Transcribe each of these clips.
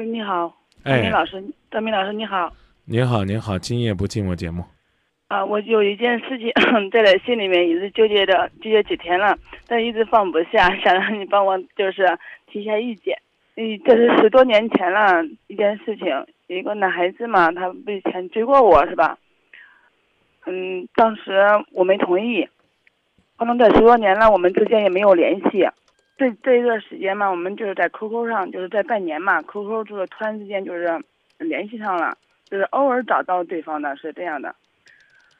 喂，你好，张哎明，老师，张明老师你好。您好，您好，今夜不寂寞节目。啊，我有一件事情 在在心里面一直纠结着，纠结几天了，但一直放不下，想让你帮我就是提一下意见。嗯，这是十多年前了一件事情，一个男孩子嘛，他不以前追过我是吧？嗯，当时我没同意，可能这十多年了，我们之间也没有联系。这这一段时间嘛，我们就是在 QQ 上，就是在半年嘛，QQ 就是突然之间就是联系上了，就是偶尔找到对方的，是这样的。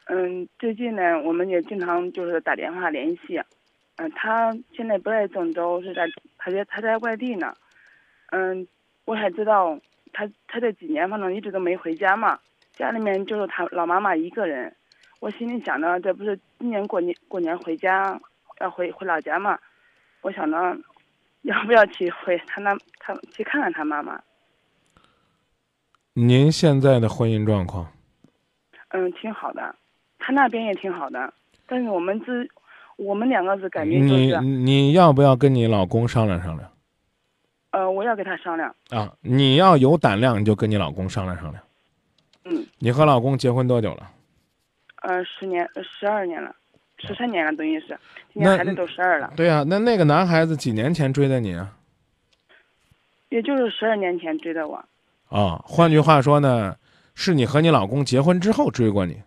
嗯，最近呢，我们也经常就是打电话联系。嗯、他现在不在郑州，是在他在他在外地呢。嗯，我还知道他他这几年反正一直都没回家嘛，家里面就是他老妈妈一个人。我心里想着，这不是今年过年过年回家要回回老家嘛，我想着 要不要去回他那他去看看他妈妈。您现在的婚姻状况，嗯，挺好的，他那边也挺好的，但是我们只我们两个是感觉就你，你要不要跟你老公商量商量呃，我要跟他商量，啊？你要有胆量，你就跟你老公商量商量。嗯，你和老公结婚多久了？呃，十年十二年了，十三年了，等于是，今那年孩子都十二了，对啊、那那个男孩子几年前追的你啊？也就是十二年前追的我，啊，换句话说呢，是你和你老公结婚之后追过你。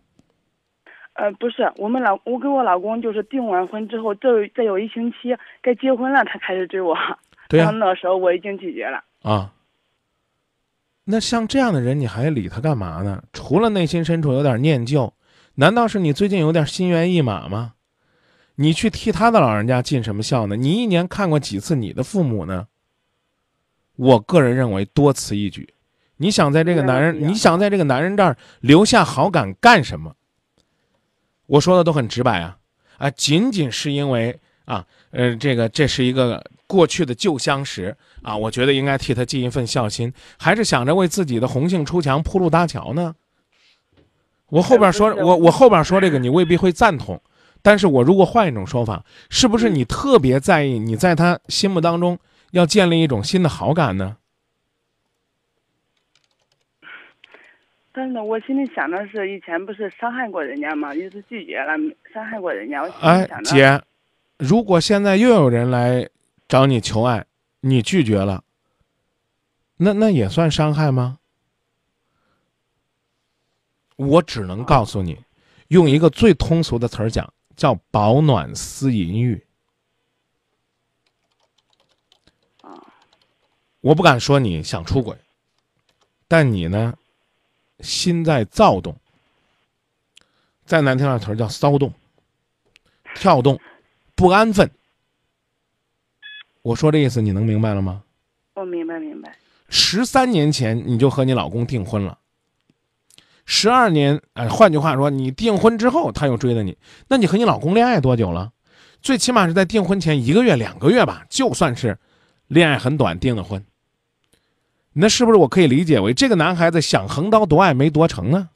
呃，不是，我们老我跟我老公就是订完婚之后，这再有一星期该结婚了，他开始追我，对呀、然后那时候我已经拒绝了，啊，那像这样的人，你还理他干嘛呢？除了内心深处有点念旧，难道是你最近有点心猿意马吗？你去替他的老人家尽什么孝呢？你一年看过几次你的父母呢？我个人认为多此一举。你想在这个男人，你想在这个男人这儿留下好感干什么？我说的都很直白啊，啊，仅仅是因为啊，呃，这个这是一个过去的旧相识啊，我觉得应该替他尽一份孝心，还是想着为自己的红杏出墙铺路搭桥呢？我后边说，我我后边说这个你未必会赞同，但是我如果换一种说法，是不是你特别在意你在他心目当中要建立一种新的好感呢？但是呢，我心里想的是，以前不是伤害过人家吗？一直拒绝了，伤害过人家，我哎姐，如果现在又有人来找你求爱，你拒绝了，那那也算伤害吗？我只能告诉你，用一个最通俗的词儿讲，叫“保暖思淫欲”。我不敢说你想出轨，但你呢，心在躁动。再难听点词儿叫骚动。跳动、不安分。我说这意思你能明白了吗？我明白明白，十三年前你就和你老公订婚了，十二年，哎，换句话说，你订婚之后他又追的你，那你和你老公恋爱多久了？最起码是在订婚前一个月、两个月吧，就算是恋爱很短订的婚。那是不是我可以理解为这个男孩子想横刀夺爱没夺成呢？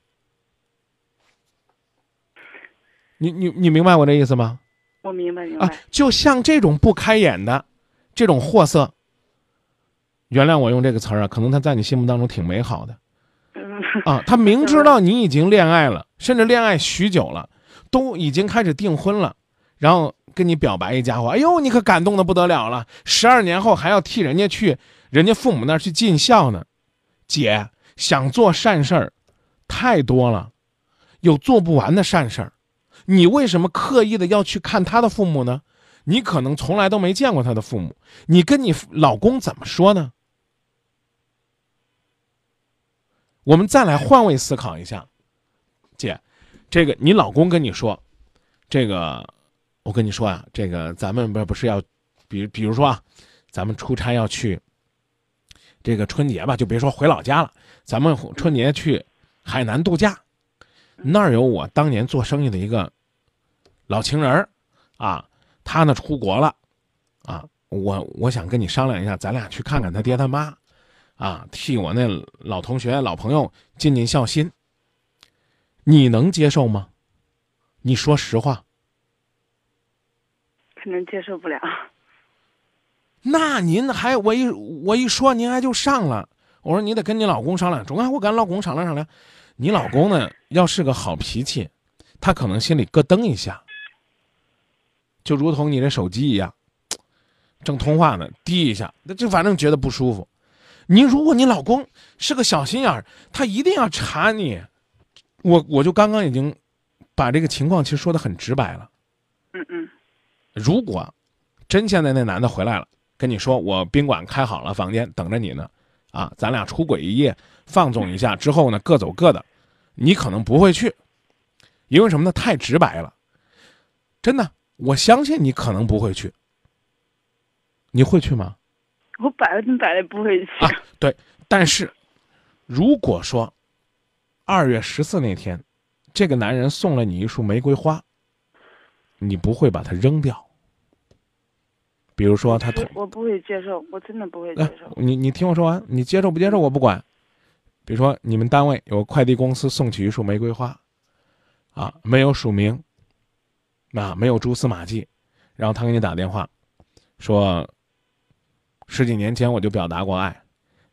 你你你明白我这意思吗？我明白明啊白，，就像这种不开眼的，这种货色，原谅我用这个词儿啊，可能他在你心目当中挺美好的嗯，啊。他明知道你已经恋爱了，甚至恋爱许久了，都已经开始订婚了，然后跟你表白一家伙，哎呦，你可感动的不得了了。十二年后还要替人家去人家父母那儿去尽孝呢，姐想做善事儿太多了，有做不完的善事儿。你为什么刻意的要去看他的父母呢？你可能从来都没见过他的父母，你跟你老公怎么说呢？我们再来换位思考一下，姐，这个你老公跟你说，这个我跟你说啊，这个咱们不不是要，比比如说啊，咱们出差要去这个春节吧，就别说回老家了，咱们春节去海南度假，那儿有我当年做生意的一个老情人儿啊，他呢出国了，啊，我我想跟你商量一下，咱俩去看看他爹他妈，啊，替我那老同学、老朋友尽尽孝心。你能接受吗？你说实话。可能接受不了。那您还我一我一说您还就上了，我说你得跟你老公商量。中啊，我跟老公商量商量。你老公呢，要是个好脾气，他可能心里咯噔一下，就如同你的手机一样，正通话呢，滴一下，那就反正觉得不舒服。你如果你老公是个小心眼儿，他一定要查你。我我就刚刚已经把这个情况其实说的很直白了。嗯嗯，如果真现在那男的回来了，跟你说我宾馆开好了房间等着你呢，啊，咱俩出轨一夜，放纵一下之后呢，各走各的，你可能不会去，因为什么呢？太直白了，真的，我相信你可能不会去，你会去吗？我百分之百的不会去。啊，对，但是如果说二月十四那天，这个男人送了你一束玫瑰花，你不会把它扔掉。比如说他同我我不会接受，我真的不会接哎受。你你听我说完，你接受不接受我不管。比如说你们单位有快递公司送去一束玫瑰花，啊，没有署名，啊，没有蛛丝马迹，然后他给你打电话，说十几年前我就表达过爱，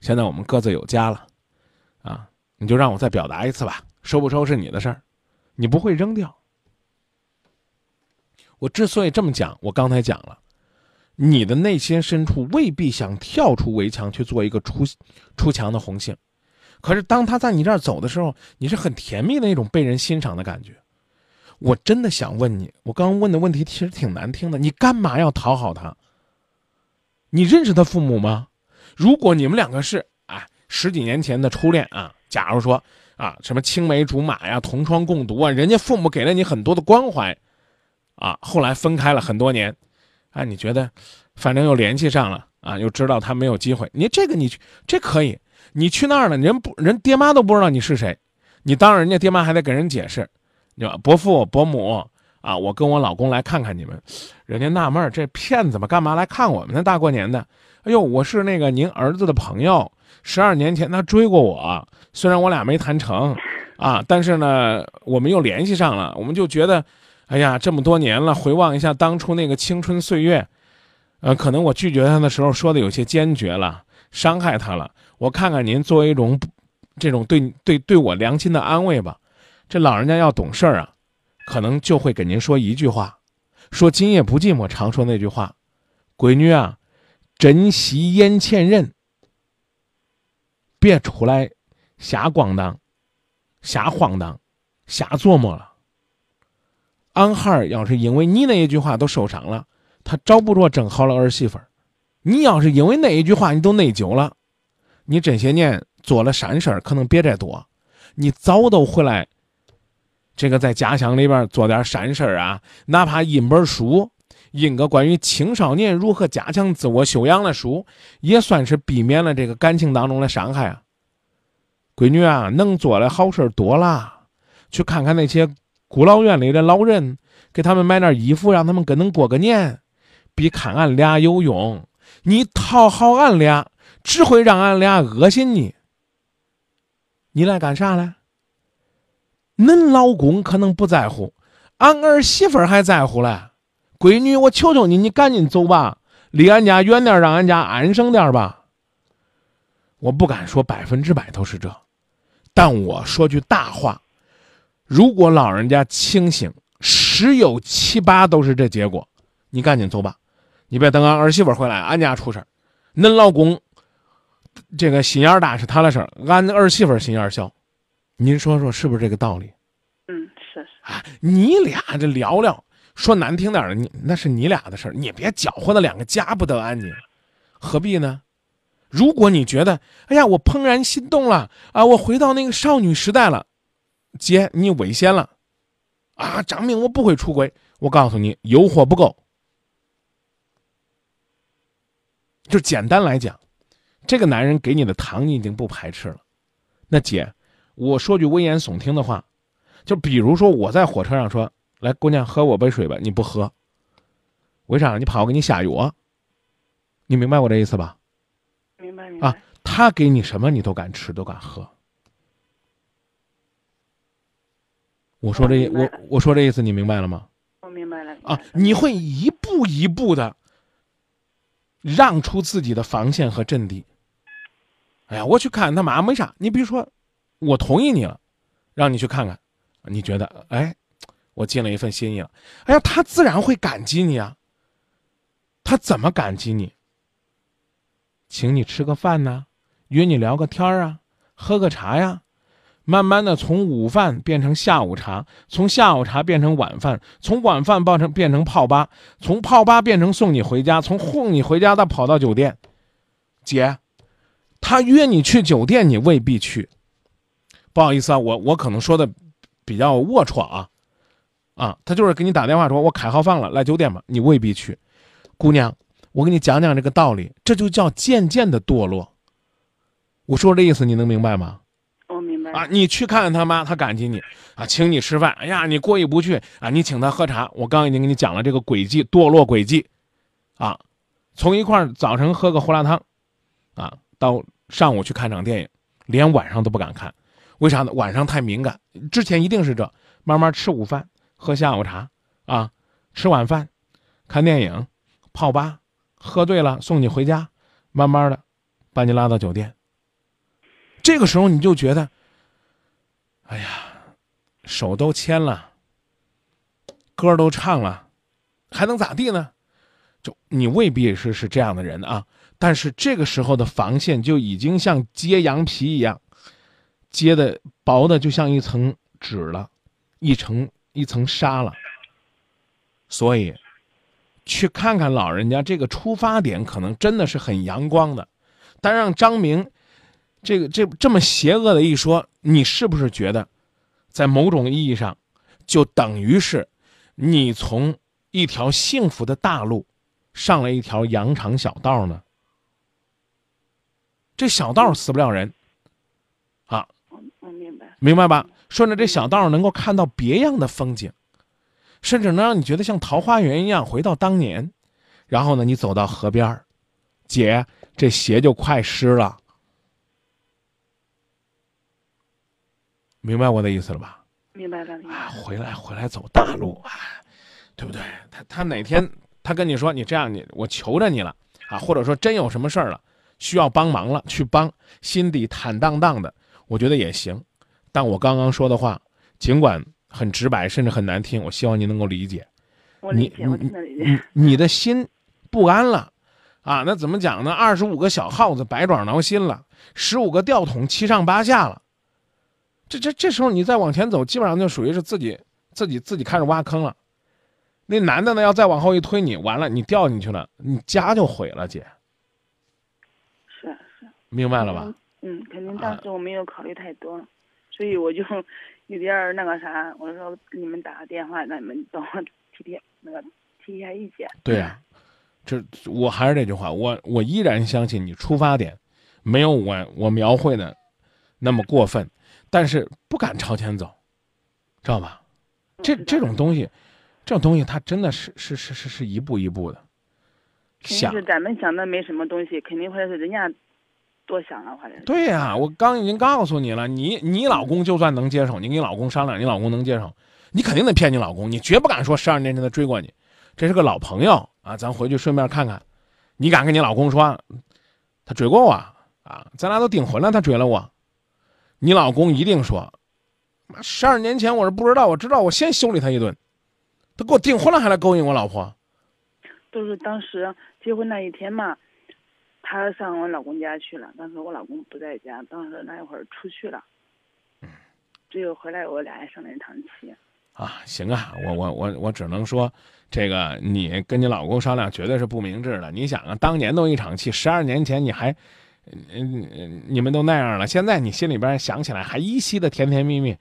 现在我们各自有家了，啊，你就让我再表达一次吧，收不收是你的事儿，你不会扔掉。我之所以这么讲，我刚才讲了。你的内心深处未必想跳出围墙去做一个出出墙的红杏，可是当他在你这儿走的时候，你是很甜蜜的那种被人欣赏的感觉。我真的想问你，我刚刚问的问题其实挺难听的，你干嘛要讨好他？你认识他父母吗？如果你们两个是哎十几年前的初恋啊，假如说啊什么青梅竹马呀、同窗共读啊，人家父母给了你很多的关怀，啊，后来分开了很多年。啊，你觉得，反正又联系上了啊，又知道他没有机会，你这个你去这可以，你去那儿了，人不人爹妈都不知道你是谁，你当人家爹妈还得给人解释，你说伯父伯母啊，我跟我老公来看看你们，人家纳闷，这骗子们干嘛来看我们呢？大过年的，哎呦，我是那个您儿子的朋友，十二年前他追过我，虽然我俩没谈成，啊，但是呢，我们又联系上了，我们就觉得。哎呀，这么多年了，回望一下当初那个青春岁月，呃，可能我拒绝他的时候说的有些坚决了，伤害他了。我看看您作为一种这种对对对我良心的安慰吧。这老人家要懂事儿啊，可能就会给您说一句话，说今夜不寂寞，常说那句话，闺女啊，珍惜眼前人，别出来瞎逛荡、瞎晃荡、瞎琢磨了。安孩儿要是因为你那一句话都受伤了，他找不着正好的儿媳妇儿。你要是因为那一句话你都内疚了，你这些年做了善事儿可能别再多，你早都回来。这个在家乡里边做点善事啊，哪怕印本书，印个关于青少年如何加强自我修养的书，也算是避免了这个感情当中的伤害啊。闺女啊，能做的好事多了，去看看那些。孤老院里的老人，给他们买点衣服，让他们跟恁过个年，比看俺俩有用。你讨好俺俩，只会让俺俩恶心你。你来干啥来？恁老公可能不在乎，俺儿媳妇还在乎嘞。闺女，我求求你，你赶紧走吧，离俺家远点，让俺家安生点吧。我不敢说百分之百都是这，但我说句大话。如果老人家清醒，十有七八都是这结果。你赶紧走吧，你别等俺儿媳妇回来，俺家出事。恁老公这个心眼大是他的事儿，俺儿媳妇心眼小。您说说是不是这个道理？嗯，是是。啊，你俩这聊聊，说难听点的，你那是你俩的事儿，你别搅和的两个家不得安宁，何必呢？如果你觉得，哎呀，我怦然心动了啊，我回到那个少女时代了。姐，你危险了，啊！张明，我不会出轨。我告诉你，诱惑不够。就简单来讲，这个男人给你的糖，你已经不排斥了。那姐，我说句危言耸听的话，就比如说我在火车上说：“来，姑娘，喝我杯水吧。”你不喝，为啥？你怕我给你下药？你明白我这意思吧？明白明白。啊，他给你什么，你都敢吃，都敢喝。我说这我我说这意思你明白了吗？我明白了。啊，你会一步一步的让出自己的防线和阵地。哎呀，我去看他妈没啥。你比如说，我同意你了，让你去看看，你觉得哎，我尽了一份心意了。哎呀，他自然会感激你啊。他怎么感激你？请你吃个饭呢，约你聊个天儿啊，喝个茶呀。慢慢的从午饭变成下午茶，从下午茶变成晚饭，从晚饭变成变成泡吧，从泡吧变成送你回家，从送你回家到跑到酒店。姐，他约你去酒店，你未必去。不好意思啊，我我可能说的比较龌龊啊，啊，他就是给你打电话说，我开好房了，来酒店吧，你未必去。姑娘，我给你讲讲这个道理，这就叫渐渐的堕落。我说这意思你能明白吗？我明白啊，你去看看他妈，他感激你啊，请你吃饭。哎呀，你过意不去啊，你请他喝茶。我刚已经给你讲了这个轨迹，堕落轨迹，啊，从一块早晨喝个胡辣汤，啊，到上午去看场电影，连晚上都不敢看，为啥呢？晚上太敏感。之前一定是这，慢慢吃午饭，喝下午茶，啊，吃晚饭，看电影，泡吧，喝醉了送你回家，慢慢的，把你拉到酒店。这个时候你就觉得。哎呀，手都牵了，歌都唱了，还能咋地呢？就你未必是是这样的人啊，但是这个时候的防线就已经像揭羊皮一样，揭的薄的就像一层纸了，一层一层纱了。所以，去看看老人家这个出发点可能真的是很阳光的，但让张明。这个这这么邪恶的一说，你是不是觉得，在某种意义上，就等于是你从一条幸福的大路上了一条羊肠小道呢？这小道死不了人，明白，吧？顺着这小道能够看到别样的风景，甚至能让你觉得像桃花源一样回到当年。然后呢，你走到河边姐，这鞋就快湿了。明白我的意思了吧？明白了。啊，回来回来走大路啊，对不对？他他哪天他跟你说你这样你我求着你了啊，或者说真有什么事儿了需要帮忙了去帮，心底坦荡荡的，我觉得也行。但我刚刚说的话，尽管很直白，甚至很难听，我希望您能够理解。我理解，我理解。你你的心不安了啊？那怎么讲呢？二十五个小耗子百爪挠心了，十五个吊桶七上八下了。这这这时候你再往前走，基本上就属于是自己自己自己开始挖坑了。那男的呢，要再往后一推你，完了你掉进去了，你家就毁了，姐。是是。明白了吧？嗯，肯定当时我没有考虑太多，所以我就 有点那个啥，我说你们打个电话，让你们帮我提提那个提一下意见。对呀，这我还是这句话，我我依然相信你出发点没有我我描绘的那么过分。但是不敢朝前走，知道吧？这这种东西，这种东西，它真的是是是是是一步一步的。想是咱们想的没什么东西，肯定会是人家多想了，反正。对呀，我刚已经告诉你了，你你老公就算能接受，你跟你老公商量，你老公能接受，你肯定得骗你老公，你绝不敢说十二年前他追过你，这是个老朋友啊，咱回去顺便看看，你敢跟你老公说，他追过我啊？咱俩都订婚了，他追了我。你老公一定说：“妈，十二年前我是不知道，我知道我先修理他一顿，他给我订婚了还来勾引我老婆。”都是当时结婚那一天嘛，他上我老公家去了，当时我老公不在家，当时那一会儿出去了，嗯只有回来我俩还生了一场气。啊，行啊，我我我我只能说，这个你跟你老公商量绝对是不明智的。你想啊，当年都一场气，十二年前你还。嗯，你们都那样了，现在你心里边想起来还依稀的甜甜蜜蜜，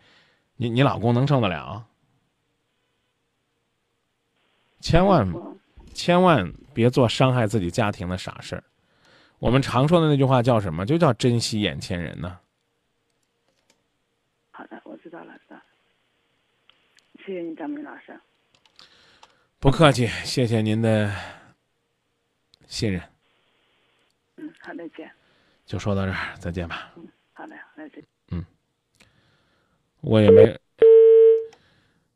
你你老公能受得了？千万千万别做伤害自己家庭的傻事儿。我们常说的那句话叫什么？就叫珍惜眼前人呢。好的，我知道了，知道。谢谢你，张明老师。不客气，谢谢您的信任。嗯，好的，见。就说到这儿，再见吧。嗯，好的，再见。嗯，我也没，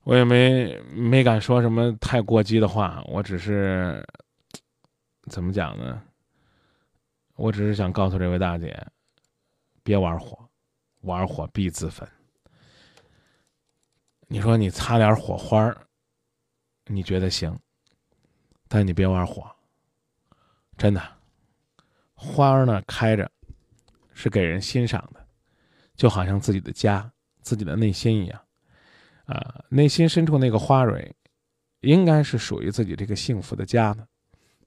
我也没没敢说什么太过激的话，我只是怎么讲呢？我只是想告诉这位大姐，别玩火，玩火必自焚。你说你擦点火花，你觉得行，但你别玩火。真的，花儿呢开着，是给人欣赏的，就好像自己的家、自己的内心一样。啊，内心深处那个花蕊，应该是属于自己这个幸福的家的，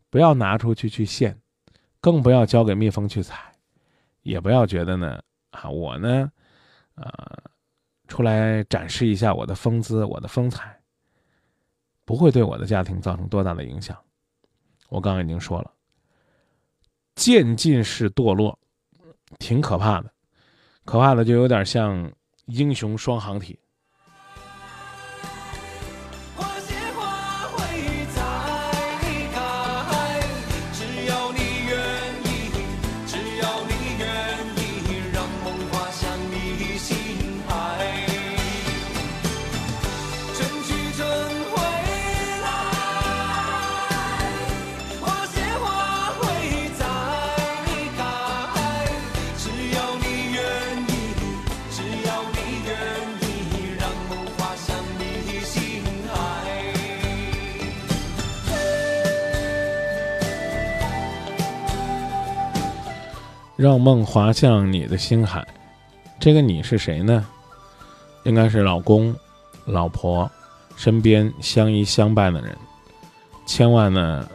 不要拿出去去献，更不要交给蜜蜂去采，也不要觉得呢，啊，我呢，啊，出来展示一下我的风姿、我的风采，不会对我的家庭造成多大的影响。我刚刚已经说了，渐进式堕落，挺可怕的，可怕的就有点像英雄双行体。让梦滑向你的心海，这个你是谁呢？应该是老公、老婆身边相依相伴的人，千万呢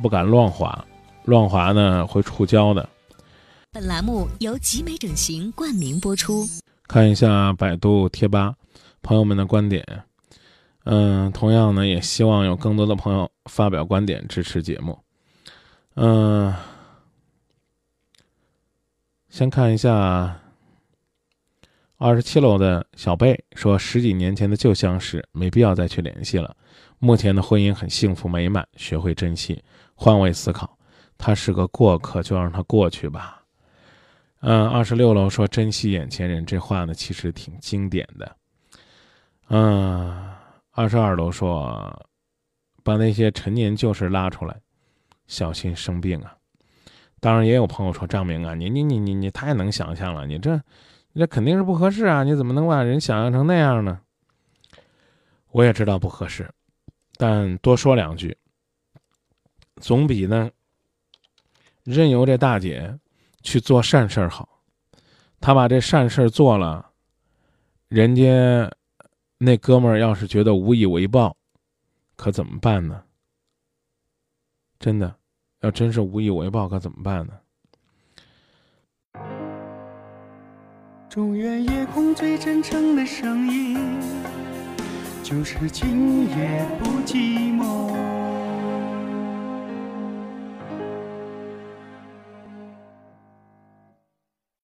不敢乱滑，乱滑呢会触礁的。本栏目由集美整形冠名播出。看一下百度贴吧朋友们的观点，嗯，同样呢也希望有更多的朋友发表观点支持节目，嗯。先看一下，二十七楼的小贝说：“十几年前的旧相识，没必要再去联系了。目前的婚姻很幸福美满，学会珍惜，换位思考。他是个过客，就让他过去吧。”嗯，二十六楼说：“珍惜眼前人。”这话呢，其实挺经典的。嗯，二十二楼说：“把那些陈年旧事拉出来，小心生病啊。”当然也有朋友说张明啊，你你你你你太能想象了，你这，你这肯定是不合适啊！你怎么能把人想象成那样呢？我也知道不合适，但多说两句，总比呢任由这大姐去做善事好。她把这善事做了，人家那哥们儿要是觉得无以为报，可怎么办呢？真的。要真是无以为报，可怎么办呢？中原夜空最真诚的声音，就是今夜不寂寞。